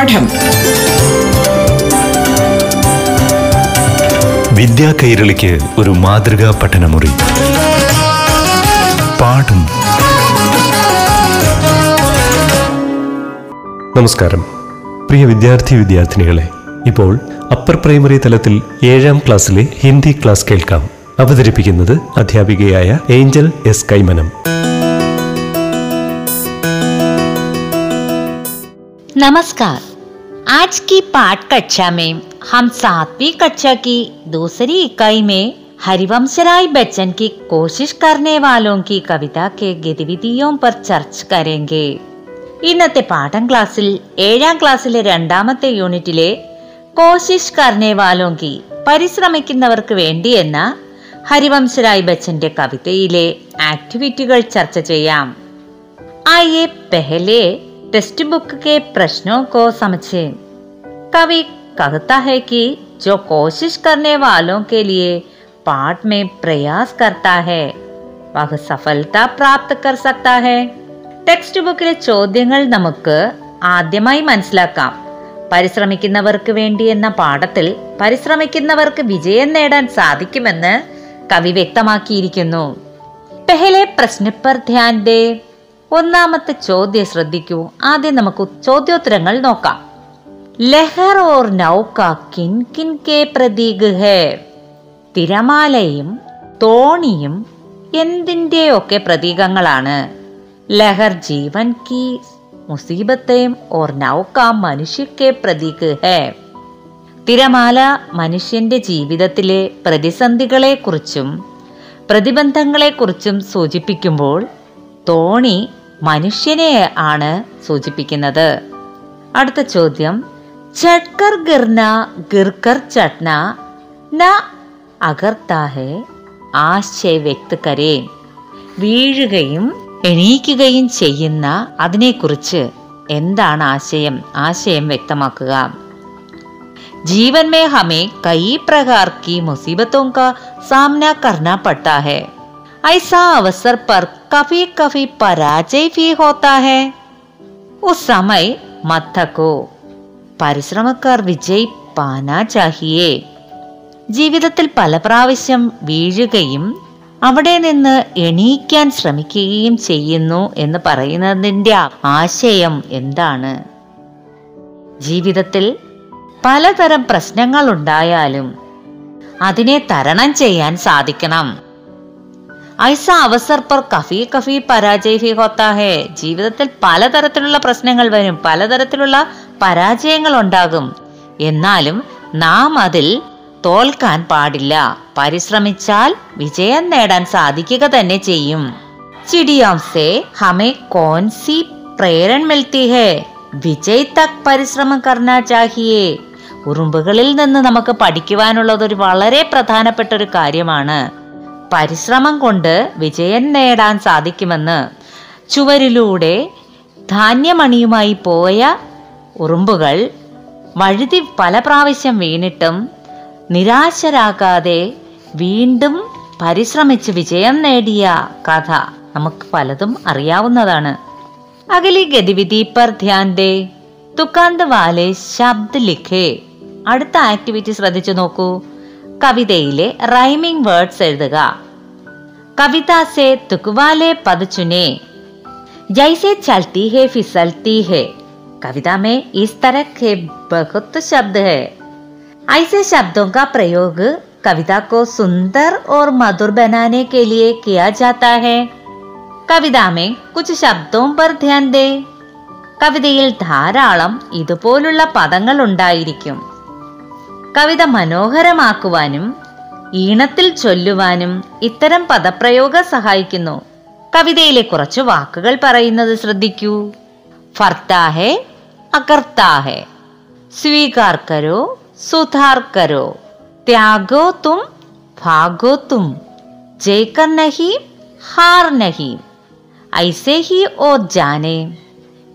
പാഠം. വിദ്യാ കൈരളിക്ക് ഒരു മാതൃകാ പഠനമുറി. പാഠം. നമസ്കാരം. പ്രിയ വിദ്യാർത്ഥി വിദ്യാർത്ഥിനികളെ ഇപ്പോൾ അപ്പർ പ്രൈമറി തലത്തിൽ ഏഴാം ക്ലാസ്സിലെ ഹിന്ദി ക്ലാസ് കേൾക്കാം. അവതരിപ്പിക്കുന്നത് അധ്യാപികയായ ഏഞ്ചൽ എസ് കൈമനം. നമസ്കാർ. आज की पाठ कक्षा में हम सातवीं कक्षा की दूसरी इकाई में हरिवंश राय बच्चन की कोशिश करने वालों की कविता के गतिविधियों पर ചർച്ച करेंगे ഇന്നത്തെ പാഠം ക്ലാസ്സിൽ ഏഴാം ക്ലാസ്സിലെ രണ്ടാമത്തെ യൂണിറ്റിലെ കോശിഷ് കർണേ വാലോം കി പരിശ്രമിക്കുന്നവർക്ക് വേണ്ടി എന്ന ഹരിവംശ് രായ് ബച്ചന്റെ കവിതയിലെ ആക്ടിവിറ്റികൾ ചർച്ച ചെയ്യാം आइए पहले टेक्स्ट बुक के प्रश्नों को समझें कवि कहता है कि जो कोशिश करने वालों के लिए पाठ में प्रयास करता है वह सफलता प्राप्त कर सकता है ടെക്സ്റ്റ് ബുക്കിലെ ചോദ്യങ്ങൾ നമുക്ക് ആദ്യമായി മനസ്സിലാക്കാം പരിശ്രമിക്കുന്നവർക്ക് വേണ്ടി എന്ന പാഠത്തിൽ പരിശ്രമിക്കുന്നവർക്ക് വിജയം നേടാൻ സാധിക്കുമെന്ന് കവി വ്യക്തമാക്കിയിരിക്കുന്നു പെഹലെ പ്രശ്ന പർ ധ്യാൻ ദേ ഒന്നാമത്തെ ചോദ്യം ശ്രദ്ധിക്കൂ. ആദ്യം നമുക്ക് ചോദ്യോത്തരങ്ങൾ നോക്കാം. ലഹർ ഓർ നൗക കിൻ കിൻ കെ പ്രതീക് ഹേ? തിരമാലയും തോണിയും എന്തിന്റെയൊക്കെ പ്രതീകങ്ങളാണ്? ലഹർ ജീവൻ കി മുസീബത്തെയും ഓർ നൗക മനുഷ്യക്കെ പ്രതീക് ഹേ? തിരമാല മനുഷ്യന്റെ ജീവിതത്തിലെ പ്രതിസന്ധികളെക്കുറിച്ചും പ്രതിബന്ധങ്ങളെക്കുറിച്ചും സൂചിപ്പിക്കുമ്പോൾ തോണി മനുഷ്യനെ ആണ് സൂചിപ്പിക്കുന്നത് അടുത്ത ചോദ്യം ചട്കർ ഗിർന ഗിർക്കർ ചട്ന ന അകർത്താഹെ ആശയ വ്യക്ത കരേ വീഴുകയും എണീക്കുകയും ചെയ്യുന്ന അതിനെക്കുറിച്ച് എന്താണ് ആശയം ആശയം വ്യക്തമാക്കുക जीवन में हमें कई प्रकार की मुसीबतों का सामना करना पड़ता है ऐसा अवसर पर कभी कभी पराजय भी होता है उस समय मत थको പരിശ്രമ कर വിജയ് പാനാ ചാഹിയേ ജീവിതത്തിൽ പല പ്രാവശ്യം വീഴുകയും അവിടെ നിന്ന് എണീക്കാൻ ശ്രമിക്കുകയും ചെയ്യുന്നു എന്ന് പറയുന്നതിൻ്റെ ആശയം എന്താണ് ജീവിതത്തിൽ പലതരം പ്രശ്നങ്ങൾ ഉണ്ടായാലും അതിനെ തരണം ചെയ്യാൻ സാധിക്കണം ഐസ അവസർ പർ കഫി കഫി പരാജയ ഹി ഹോത്താ ഹേ. ജീവിതത്തിൽ പലതരത്തിലുള്ള പ്രശ്നങ്ങൾ വരും പലതരത്തിലുള്ള പരാജയങ്ങൾ ഉണ്ടാകും. എന്നാലും നാം അതിൽ തോൽക്കാൻ പാടില്ല. പരിശ്രമിച്ചാൽ വിജയം നേടാൻ സാധിക്കുക തന്നെ ചെയ്യും. ചിടിയോം സേ ഹമേ കോൻ സി പ്രേരൺ മിൽത്തി ഹേ. വിജയ് തക് പരിശ്രമം കർണ ചാഹിയേ. ഉറുമ്പുകളിൽ നിന്ന് നമുക്ക് പഠിക്കുവാനുള്ളത് ഒരു വളരെ പ്രധാനപ്പെട്ട ഒരു കാര്യമാണ്. പരിശ്രമം കൊണ്ട് വിജയം നേടാൻ സാധിക്കുമെന്ന് ചുവരിലൂടെ ധാന്യമണിയുമായി പോയ ഉറുമ്പുകൾ വഴുതി പല പ്രാവശ്യം വീണിട്ടും നിരാശരാകാതെ വീണ്ടും പരിശ്രമിച്ച് വിജയം നേടിയ കഥ നമുക്ക് പലതും അറിയാവുന്നതാണ്. അകലി ഗതിവിധി പർ ധ്യാൻ തുക്കാന്ത് വാലെ ശബ്ദ് ലിഖേ. അടുത്ത ആക്ടിവിറ്റി ശ്രദ്ധിച്ചു നോക്കൂ. കവിതയിലെ റൈമിംഗ് വേർഡ്സ് എഴുതുക കവിത സെ തുക്വാലെ പദ ചുനെ जैसे चलती है फिसलती है कविता में इस तरह के बहुत शब्द है ऐसे शब्दों का प्रयोग कविता को सुंदर और मधुर बनाने के लिए किया जाता है കവിത में कुछ शब्दों पर ध्यान दे കവിതയിൽ ധാരാളം ഇതുപോലുള്ള പദങ്ങൾ ഉണ്ടായിരിക്കും കവിത മനോഹരമാക്കുവാനും ഈണത്തിൽ ചൊല്ലുവാനും ഇത്തരം പദപ്രയോഗം സഹായിക്കുന്നു. കവിതയിലെ കുറച്ച് വാക്കുകൾ പറയുന്നത് ശ്രദ്ധിക്കൂ. ഫർത്താഹെ അകർത്താഹെ. സ്വീകാർ കരോ സുധാർ കരോ ത്യാഗോ തും ഭാഗോ തും. ജയ്ക്കർ നഹി ഹാർ നഹി ഐസേ ഹി ഓ ജാനെ.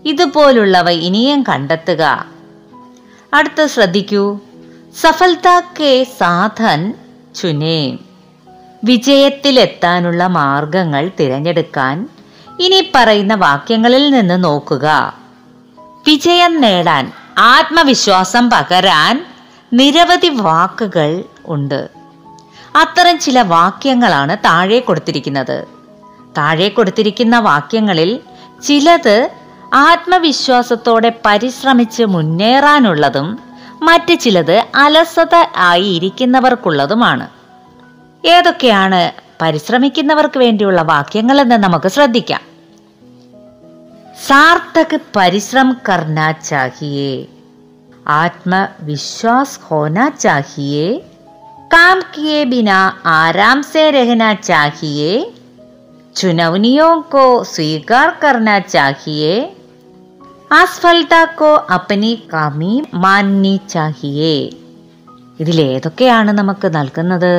ഇതുപോലുള്ളവ ഇനിയും കണ്ടെത്തുക. അടുത്ത് ശ്രദ്ധിക്കൂ. സഫൽത കെ സാധൻ ചുനേ. വിജയത്തിലെത്താനുള്ള മാർഗങ്ങൾ തിരഞ്ഞെടുക്കാൻ ഇനി പറയുന്ന വാക്യങ്ങളിൽ നിന്ന് നോക്കുക. വിജയം നേടാൻ ആത്മവിശ്വാസം പകരാൻ നിരവധി വാക്കുകൾ ഉണ്ട്. അത്തരം ചില വാക്യങ്ങളാണ് താഴെ കൊടുത്തിരിക്കുന്നത്. താഴെ കൊടുത്തിരിക്കുന്ന വാക്യങ്ങളിൽ ചിലത് ആത്മവിശ്വാസത്തോടെ പരിശ്രമിച്ച് മുന്നേറാനുള്ളതും മറ്റ് ചിലത് അലസത ആയി ഇരിക്കുന്നവർക്കുള്ളതുമാണ്. ഏതൊക്കെയാണ് പരിശ്രമിക്കുന്നവർക്ക് വേണ്ടിയുള്ള വാക്യങ്ങൾ എന്ന് നമുക്ക് ശ്രദ്ധിക്കാം. സാർത്ഥക് പരിശ്രം കർണാ ചാഹിയേ ആത്മവിശ്വാസ് ഹോനാ ചാഹിയേ काम किए बिना आराम से रहना चाहिए चुनौनियों को स्वीकार करना चाहिए असफलता को अपनी कमी माननी चाहिए ഇതിലേതൊക്കെയാണ് നമുക്ക് നൽകുന്നത്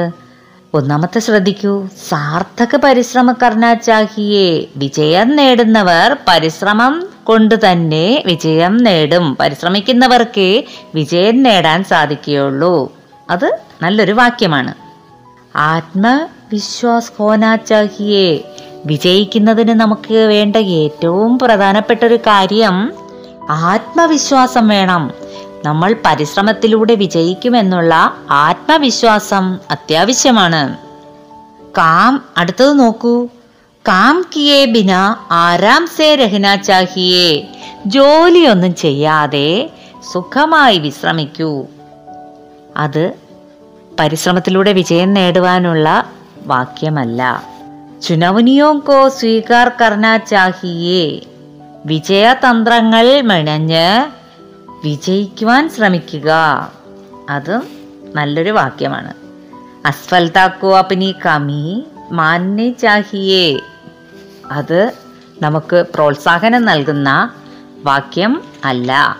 ഒന്നാമത്തെ ശ്രദ്ധിക്കൂ സാർത്ഥക പരിശ്രമ കർണ ചാഹിയെ വിജയം നേടുന്നവർ പരിശ്രമം കൊണ്ട് തന്നെ വിജയം നേടും പരിശ്രമിക്കുന്നവർക്ക് വിജയം നേടാൻ സാധിക്കുകയുള്ളൂ അത് നല്ലൊരു വാക്യമാണ് ആത്മവിശ്വാസ് ഹോനാ ചാഹിയെ വിജയിക്കുന്നതിന് നമുക്ക് വേണ്ട ഏറ്റവും പ്രധാനപ്പെട്ട ഒരു കാര്യം ആത്മവിശ്വാസം വേണം. നമ്മൾ പരിശ്രമത്തിലൂടെ വിജയിക്കുമെന്നുള്ള ആത്മവിശ്വാസം അത്യാവശ്യമാണ്. കാം അടുത്തത് നോക്കൂ. കാം കിയേ ബിന ആരാം സേ രഹന ചാഹിയേ. ജോലിയൊന്നും ചെയ്യാതെ സുഖമായി വിശ്രമിക്കൂ. അത് പരിശ്രമത്തിലൂടെ വിജയം നേടുവാനുള്ള വാക്യമല്ല. ചുനൗനിയോ കോ സ്വീകാർ കർണ ചാഹിയേ വിജയതന്ത്രങ്ങൾ മെണഞ്ഞ് വിജയിക്കുവാൻ ശ്രമിക്കുക. അതും നല്ലൊരു വാക്യമാണ്. അസ്ഫൽതാക്കോ അപ്പനി കമി മാന്യ ചാഹിയേ. അത് നമുക്ക് പ്രോത്സാഹനം നൽകുന്ന വാക്യം അല്ല.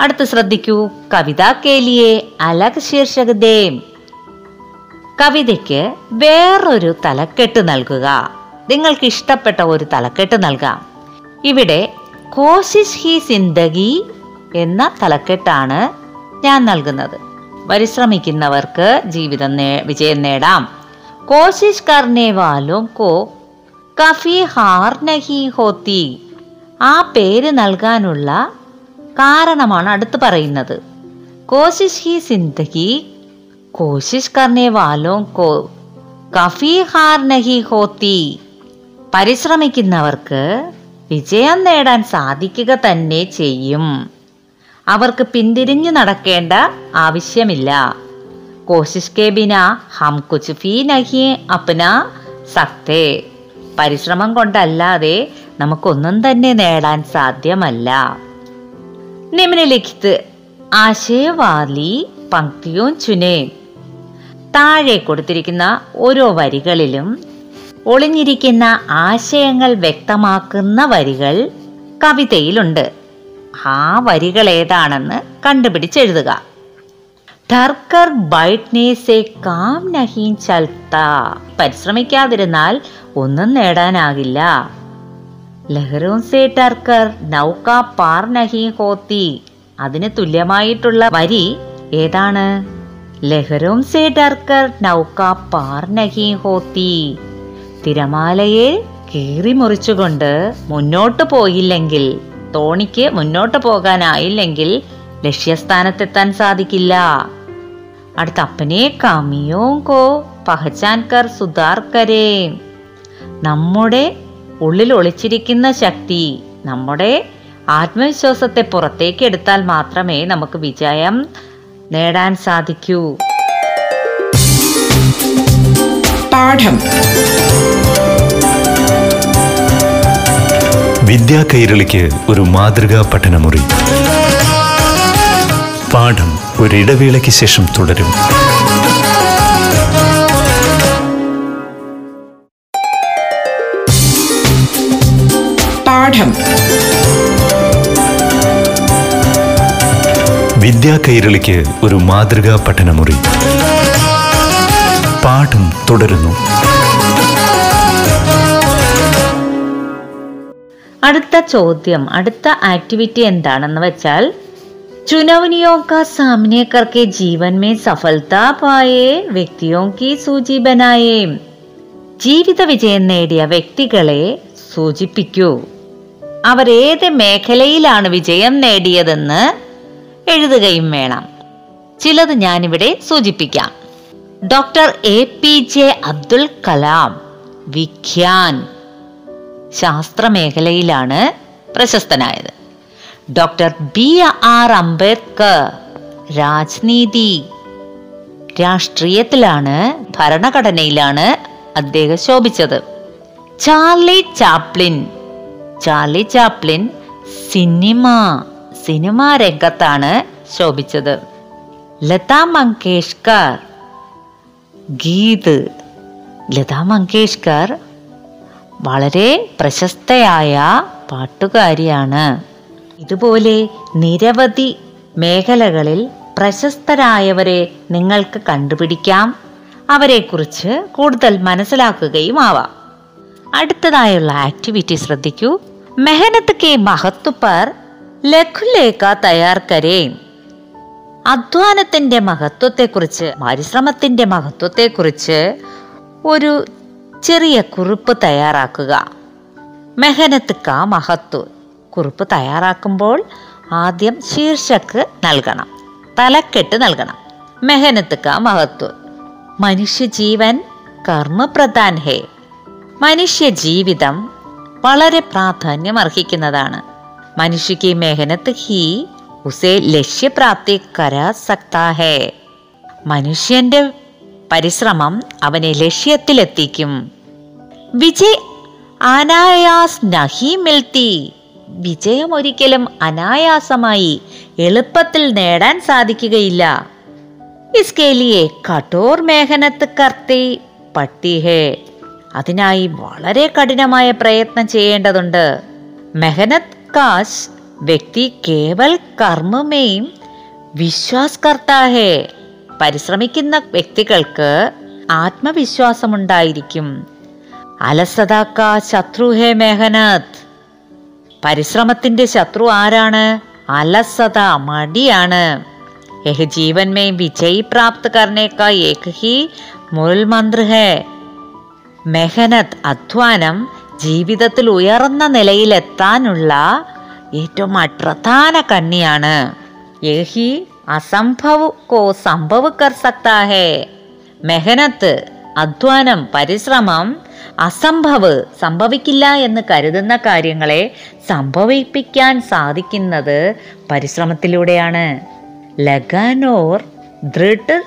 അടുത്ത് ശ്രദ്ധിക്കൂ. കവിതാ കേലിയെ അലക് ശീർഷക് ദേം കവിതയ്ക്ക് വേറൊരു തലക്കെട്ട് നൽകുക. നിങ്ങൾക്ക് ഇഷ്ടപ്പെട്ട ഒരു തലക്കെട്ട് നൽകാം. ഇവിടെ കോശിഷ് ഹി സിന്ദഗി എന്ന തലക്കെട്ടാണ് ഞാൻ നൽകുന്നത്. പരിശ്രമിക്കുന്നവർക്ക് ജീവിതം വിജയം നേടാം. കോശിഷ് കർണേ വാലോം കോ കഫി ഹാർ നഹി ഹോത്തി ആ പേര് നൽകാനുള്ള കാരണമാണ് അടുത്ത് പറയുന്നത്. കോശിഷ് ഹി സിന്ദഗി കോശിഷ് കർണേ വാലോ കോ കഫി ഹാർ നഹി ഹോത്തി പരിശ്രമിക്കുന്നവർക്ക് വിജയം നേടാൻ സാധിക്കുക തന്നെ ചെയ്യും। അവർക്ക് പിന്തിരിഞ്ഞു നടക്കേണ്ട ആവശ്യമില്ല। കോശിഷ് കെ ബിന ഹം കുച്ച് ഫീ നഹി അപ്ന സക്തേ। പരിശ്രമം കൊണ്ടല്ലാതെ നമുക്കൊന്നും തന്നെ നേടാൻ സാധ്യമല്ല। നിമ്നലിഖിത് ആശയവാലി പങ്ക്തിയോ ചുനേ। താഴെ കൊടുത്തിരിക്കുന്ന ഓരോ വരികളിലും ഒളിഞ്ഞിരിക്കുന്ന ആശയങ്ങൾ വ്യക്തമാക്കുന്ന വരികൾ കവിതയിലുണ്ട്. ആ വരികൾ ഏതാണെന്ന് കണ്ടുപിടിച്ചെഴുതുക ധർക്കർ കാം നഹീൻ ചൽത്ത. പരിശ്രമിക്കാതിരുന്നാൽ ഒന്നും നേടാനാകില്ല. നൗക പാർ നഹീ ഹോത്തി. അതിന് തുല്യമായിട്ടുള്ള വരി ഏതാണ്? ലഹരോം സെ ഡർക്കർ നൗക പാർ ഹോത്തി. തിരമാലയെ കീറി മുറിച്ചുകൊണ്ട് മുന്നോട്ട് പോയില്ലെങ്കിൽ തോണിക്ക് മുന്നോട്ട് പോകാനായില്ലെങ്കിൽ ലക്ഷ്യസ്ഥാനത്തെത്താൻ സാധിക്കില്ല. അടുത്ത അപ്പനെ കാമിയോ കോ പഹചാൻ കർ സുധാർ കരേ നമ്മുടെ ഉള്ളിൽ ഒളിച്ചിരിക്കുന്ന ശക്തി നമ്മുടെ ആത്മവിശ്വാസത്തെ പുറത്തേക്ക് എടുത്താൽ മാത്രമേ നമുക്ക് വിജയം നേടാൻ സാധിക്കൂ. പാഠം. വിദ്യാ കൈരളിക്ക് ഒരു മാതൃകാ പഠനമുറി. പാഠം ഒരിടവേളയ്ക്ക് ശേഷം തുടരും. പാഠം. വിദ്യാ കൈരളിക്ക് ഒരു മാതൃകാ പഠനമുറി പാഠം തുടരുന്നു അടുത്ത ചോദ്യം അടുത്ത ആക്ടിവിറ്റി എന്താണെന്ന് വെച്ചാൽ चुनौतियों का सामने करके जीवन में सफलता पाए വ്യക്തിയോं की സൂചി बनाए ജീവിത വിജയം നേടിയ വ്യക്തികളെ സൂചിപ്പിക്കൂ അവർ ഏത് മേഖലയിലാണ് വിജയം നേടിയതെന്ന് എഴുതുകയും വേണം. ചിലത് ഞാനിവിടെ സൂചിപ്പിക്കാം. Doctor A P J Abdul Kalam Vikhyan ശാസ്ത്രമേഖലയിലാണ് പ്രശസ്തനായത്. ഡോക്ടർ ബി ആർ അംബേദ്കർ രാജ്നീതി രാഷ്ട്രീയത്തിലാണ് ഭരണഘടനയിലാണ് അദ്ദേഹം ശോഭിച്ചത്. Charlie Chaplin Charlie Chaplin cinema cinema രംഗത്താണ് ശോഭിച്ചത്. ലതാ മങ്കേഷ്കർ ഗീത്. ലതാ മങ്കേഷ്കർ വളരെ പ്രശസ്തയായ പാട്ടുകാരിയാണ്. ഇതുപോലെ നിരവധി മേഖലകളിൽ പ്രശസ്തരായവരെ നിങ്ങൾക്ക് കണ്ടുപിടിക്കാം. അവരെക്കുറിച്ച് കൂടുതൽ മനസ്സിലാക്കുകയും ആവാം അടുത്തതായുള്ള ആക്ടിവിറ്റി ശ്രദ്ധിക്കൂ. മെഹനത്ത് കെ മഹത്വ ലഘുലേഖ തയ്യാർ കരേ അധ്വാനത്തിന്റെ മഹത്വത്തെക്കുറിച്ച് പരിശ്രമത്തിന്റെ മഹത്വത്തെക്കുറിച്ച് ഒരു ചെറിയ കുറിപ്പ് തയ്യാറാക്കുക. മെഹനത്തുക്ക മഹത്വ കുറിപ്പ് തയ്യാറാക്കുമ്പോൾ ആദ്യം ശീർഷക്ക് നൽകണം തലക്കെട്ട് നൽകണം. മെഹനത്തുക്ക മഹത്വ. മനുഷ്യജീവൻ കർമ്മപ്രധാൻ ഹേ. മനുഷ്യ ജീവിതം വളരെ പ്രാധാന്യം അർഹിക്കുന്നതാണ് മനുഷ്യക്ക് മെഹനത്ത് ഹി ഉസേ ലക്ഷ്യപ്രാപ്തി കരാ സക്താ ഹേ മനുഷ്യന്റെ പരിശ്രമം അവനെ ലക്ഷ്യത്തിലെത്തിക്കും വിജയ് അനായാസ് നഹി മിൽത്തി വിജയം ഒരിക്കലും അനായാസമായി എളുപ്പത്തിൽ നേടാൻ സാധിക്കുകയില്ല इसके लिए കഠോർ മെഹനത്ത് കർത്തി പട്ടി ഹേ അതിനായി വളരെ കഠിനമായ പ്രയത്നം ചെയ്യേണ്ടതുണ്ട് മെഹനത് കാശ് വ്യക്തി കേവൽ കർമ്മമേയും വിശ്വാസ് കർത്താ ഹേ പരിശ്രമിക്കുന്ന വ്യക്തികൾക്ക് ആത്മവിശ്വാസമുണ്ടായിരിക്കും അലസത കാ ശത്രു ഹേ മെഹനത് പരിശ്രമത്തിന്റെ ശത്രു ആരാണ് അലസത മടിയാണ് यह जीवन में विजयी प्राप्त करने का एक ही मूल मंत्र है മെഹനത് അധ്വാനം ജീവിതത്തിൽ ഉയർന്ന നിലയിലെത്താനുള്ള ഏറ്റവും അപ്രധാന കണ്ണിയാണ്. യഹി അസംഭവ കോ സംഭവക്കർ സക്താഹേ. മെഹനത്ത് അധ്വാനം പരിശ്രമം അസംഭവ് സംഭവിക്കില്ല എന്ന് കരുതുന്ന കാര്യങ്ങളെ സംഭവിപ്പിക്കാൻ സാധിക്കുന്നത് പരിശ്രമത്തിലൂടെയാണ്. ലഗാനോർ ദൃഢ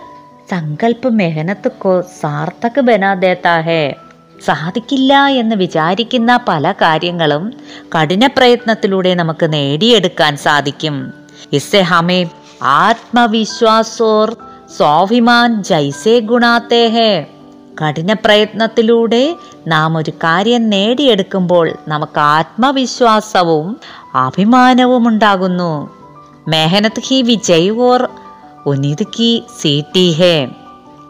സങ്കല്പ മെഹനത്ത് കോ സാർത്ഥക് ബനാദേത്താഹേ സാധിക്കില്ല എന്ന് വിചാരിക്കുന്ന പല കാര്യങ്ങളും കഠിന പ്രയത്നത്തിലൂടെ നമുക്ക് നേടിയെടുക്കാൻ സാധിക്കും. ഇസ്സെ ഹമേ ആത്മവിശ്വാസോർ സ്വാഭിമാൻ ജൈസേ ഗുണാത്തേഹേ കഠിന പ്രയത്നത്തിലൂടെ നാം ഒരു കാര്യം നേടിയെടുക്കുമ്പോൾ നമുക്ക് ആത്മവിശ്വാസവും അഭിമാനവും ഉണ്ടാകുന്നു. മെഹനത്ത് ഹി വിജയ് ഓർ ഉനിത് കി സീറ്റി ഹേ.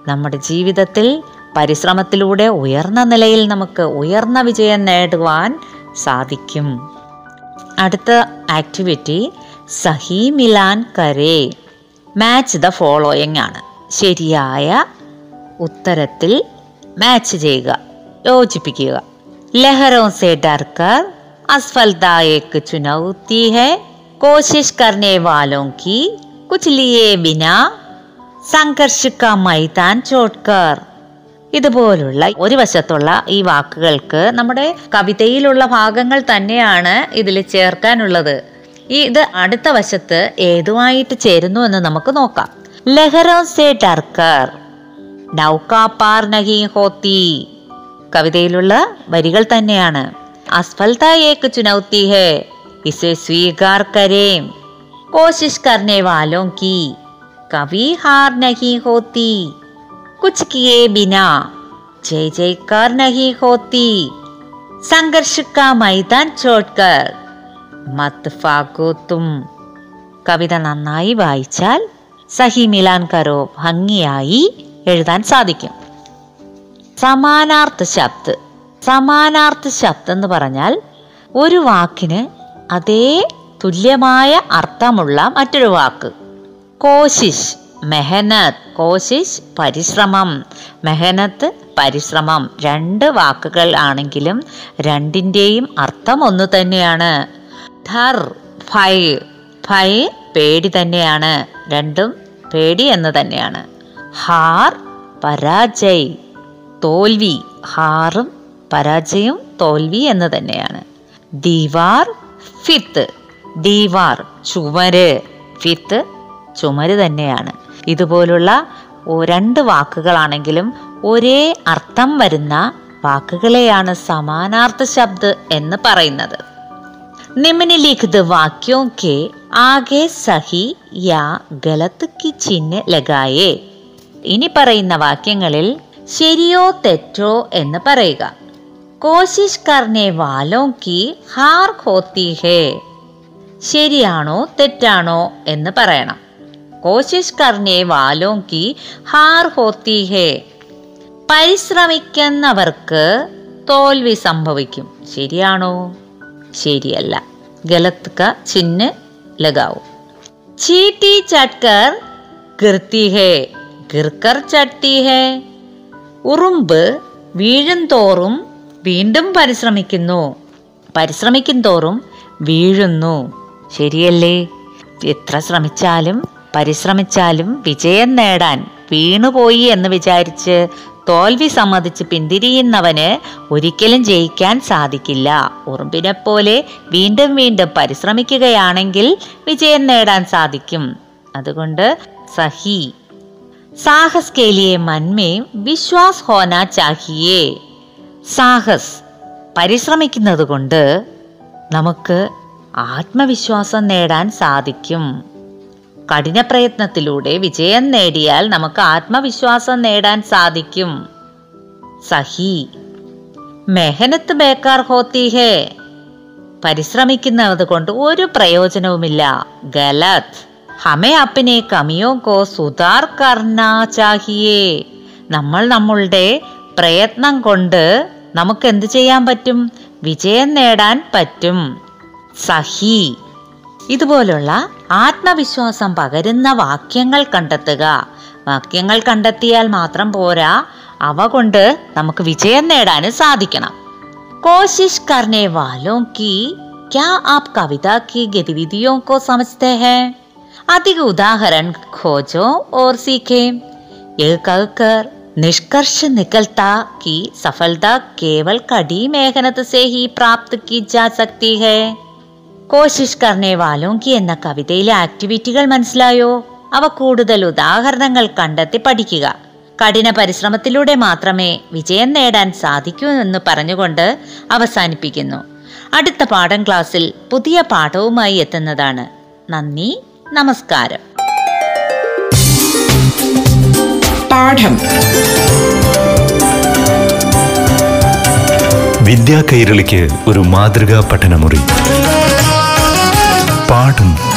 നമ്മുടെ ജീവിതത്തിൽ പരിശ്രമത്തിലൂടെ ഉയർന്ന നിലയിൽ നമുക്ക് ഉയർന്ന വിജയം നേടുവാൻ സാധിക്കും. അടുത്ത ആക്ടിവിറ്റി സഹി മിലാൻ കരേ. മാച്ച് ദ ഫോളോയിങ് ആണ്. ശരിയായ ഉത്തരത്തിൽ മാച്ച് ചെയ്യുക. യോജിപ്പിക്കുക. ലഹരോ സെ ഡർക്കർ അസ്ഫൽതായേക്ക് ചുനൗത്തി ഹെ കോശിഷ് കർണേ വാലോ കി കുച്ചിലിയെ ബിന സംഘർഷ മൈതാൻ ചോട്കർ ഇതുപോലുള്ള ഒരു വശത്തുള്ള ഈ വാക്കുകൾക്ക് നമ്മുടെ കവിതയിലുള്ള ഭാഗങ്ങൾ തന്നെയാണ് ഇതിൽ ചേർക്കാനുള്ളത്. ഈ ഇത് അടുത്ത വശത്ത് ഏതുമായിട്ട് ചേരുന്നു എന്ന് നമുക്ക് നോക്കാം. ലഹറോ സേ ടർക്കർ ഹോത്തി. കവിതയിലുള്ള വരികൾ തന്നെയാണ്. അസ്ഫൽതായേക്ക് ചുനൗത്തി ഹേ ഇസെ സ്വീകാർ കരേം. കോശിഷ് കർണേ വാലോം കി കവി ഹാർ നഹി ഹോത്തി. कुछ किए बिना जय जयकार नहीं होती संघर्ष का मैदान छोड़कर മത് ഫാഗോ തും കവിത നന്നായി വായിച്ചാൽ സഹി മിലാൻ കരോ ഭംഗിയായി എഴുതാൻ സാധിക്കും സമാനാർത്ഥ ശബ്ദ് സമാനാർത്ഥ ശബ്ദം എന്ന് പറഞ്ഞാൽ ഒരു വാക്കിന് അതേ തുല്യമായ അർത്ഥമുള്ള മറ്റൊരു വാക്ക് കോശിഷ് മെഹനത്ത് കോശിഷ് പരിശ്രമം. മെഹനത്ത് പരിശ്രമം. രണ്ട് വാക്കുകൾ ആണെങ്കിലും രണ്ടിന്റെയും അർത്ഥം ഒന്ന് തന്നെയാണ്. ധർ ഭയ് ഭയ് പേടി തന്നെയാണ്. രണ്ടും പേടി എന്ന് തന്നെയാണ്. ഹാർ പരാജയ്. തോൽവി. ഹാറും പരാജയവും തോൽവി എന്ന് തന്നെയാണ്. ദീവാർ ഫിത്ത്. ദീവാർ ചുമര്. ഫിത്ത് ചുമര് തന്നെയാണ്. ഇതുപോലുള്ള രണ്ട് വാക്കുകളാണെങ്കിലും ഒരേ അർത്ഥം വരുന്ന വാക്കുകളെയാണ് സമാനാർത്ഥ ശബ്ദ എന്ന് പറയുന്നത്. നിമിനിലിഖിത് വാക്യോ കെ ആകെ സഹി യാ ഗലത്ത് കി ചിഹ്ന ലഗായേ. ഇനി പറയുന്ന വാക്യങ്ങളിൽ ശരിയോ തെറ്റോ എന്ന് പറയുക. കോശിഷ് കർണേ വാലോ കി ഹാർ ഹോത്തി ഹേ. ശരിയാണോ തെറ്റാണോ എന്ന് പറയണം. കോശിഷ് കർണേ വാലോ കി ഹാർ ഹോത്തി ഹേ പരിശ്രമിക്കുന്നവർക്ക് തോൽവി സംഭവിക്കും. ശരിയാണോ? ശരിയല്ല. ഗലത്ത് ക ചിഹ്ന ലഗാവൂ. ചീട്ടി ചട്കർ ഗിർത്തി ഹേ ഗിർക്കർ ചട്ടി ഹേ ഉറുമ്പ് വീഴും തോറും വീണ്ടും പരിശ്രമിക്കുന്നു. പരിശ്രമിക്കും തോറും വീഴുന്നു. ശരിയല്ലേ? എത്ര ശ്രമിച്ചാലും പരിശ്രമിച്ചാലും വിജയം നേടാൻ വീണുപോയി എന്ന് വിചാരിച്ച് തോൽവി സമ്മതിച്ച് പിന്തിരിയുന്നവന് ഒരിക്കലും ജയിക്കാൻ സാധിക്കില്ല. ഉറുമ്പിനെ പോലെ വീണ്ടും വീണ്ടും പരിശ്രമിക്കുകയാണെങ്കിൽ വിജയം നേടാൻ സാധിക്കും. അതുകൊണ്ട് സഹി. സാഹസ് കേലിയെ മന്മേ വിശ്വാസ് ഹോന ചാഹിയെ. സാഹസ് പരിശ്രമിക്കുന്നത് കൊണ്ട് നമുക്ക് ആത്മവിശ്വാസം നേടാൻ സാധിക്കും. കഠിന പ്രയത്നത്തിലൂടെ വിജയം നേടിയാൽ നമുക്ക് ആത്മവിശ്വാസം നേടാൻ സാധിക്കും. സഹി. മെഹനത്ത് ബേക്കാർ ഹോത്തി ഹേ. പരിശ്രമിക്കുന്നത് കൊണ്ട് ഒരു പ്രയോജനവുമില്ല. ഗലത്. ഹമേ അപ്പിനെ കമിയോ കോ സുധാർ കർണ ചാഹിയേ. നമ്മൾ നമ്മളുടെ പ്രയത്നം കൊണ്ട് നമുക്ക് എന്ത് ചെയ്യാൻ പറ്റും? വിജയം നേടാൻ പറ്റും. സഹി. ഇതുപോലുള്ള ആത്മവിശ്വാസം പകരുന്ന വാക്യങ്ങൾ കണ്ടെത്തുക വാക്യങ്ങൾ കണ്ടെത്തിയാൽ മാത്രം പോരാ അവ കൊണ്ട് നമുക്ക് വിജയം നേടാനും സാധിക്കണം कोशिश करने वालों की क्या आप कविता की गतिविधियों को समझते हैं अधिक उदाहरण खोजो और सीखें यह कहकर निष्कर्ष निकलता कि सफलता केवल कड़ी मेहनत से ही प्राप्त की जा सकती है കോശിഷ് കർണേ വാലോങ്കി എന്ന കവിതയിലെ ആക്ടിവിറ്റികൾ മനസ്സിലായോ? അവ കൂടുതൽ ഉദാഹരണങ്ങൾ കണ്ടെത്തി പഠിക്കുക. കഠിന പരിശ്രമത്തിലൂടെ മാത്രമേ വിജയം നേടാൻ സാധിക്കൂ എന്ന് പറഞ്ഞുകൊണ്ട് അവസാനിപ്പിക്കുന്നു. അടുത്ത പാഠം ക്ലാസ്സിൽ പുതിയ പാഠവുമായി എത്തുന്നതാണ്. നന്ദി നമസ്കാരം. പാഠം. വിദ്യാ കൈരളിക്ക് ഒരു മാതൃകാ പഠനമുറി. காட்டும்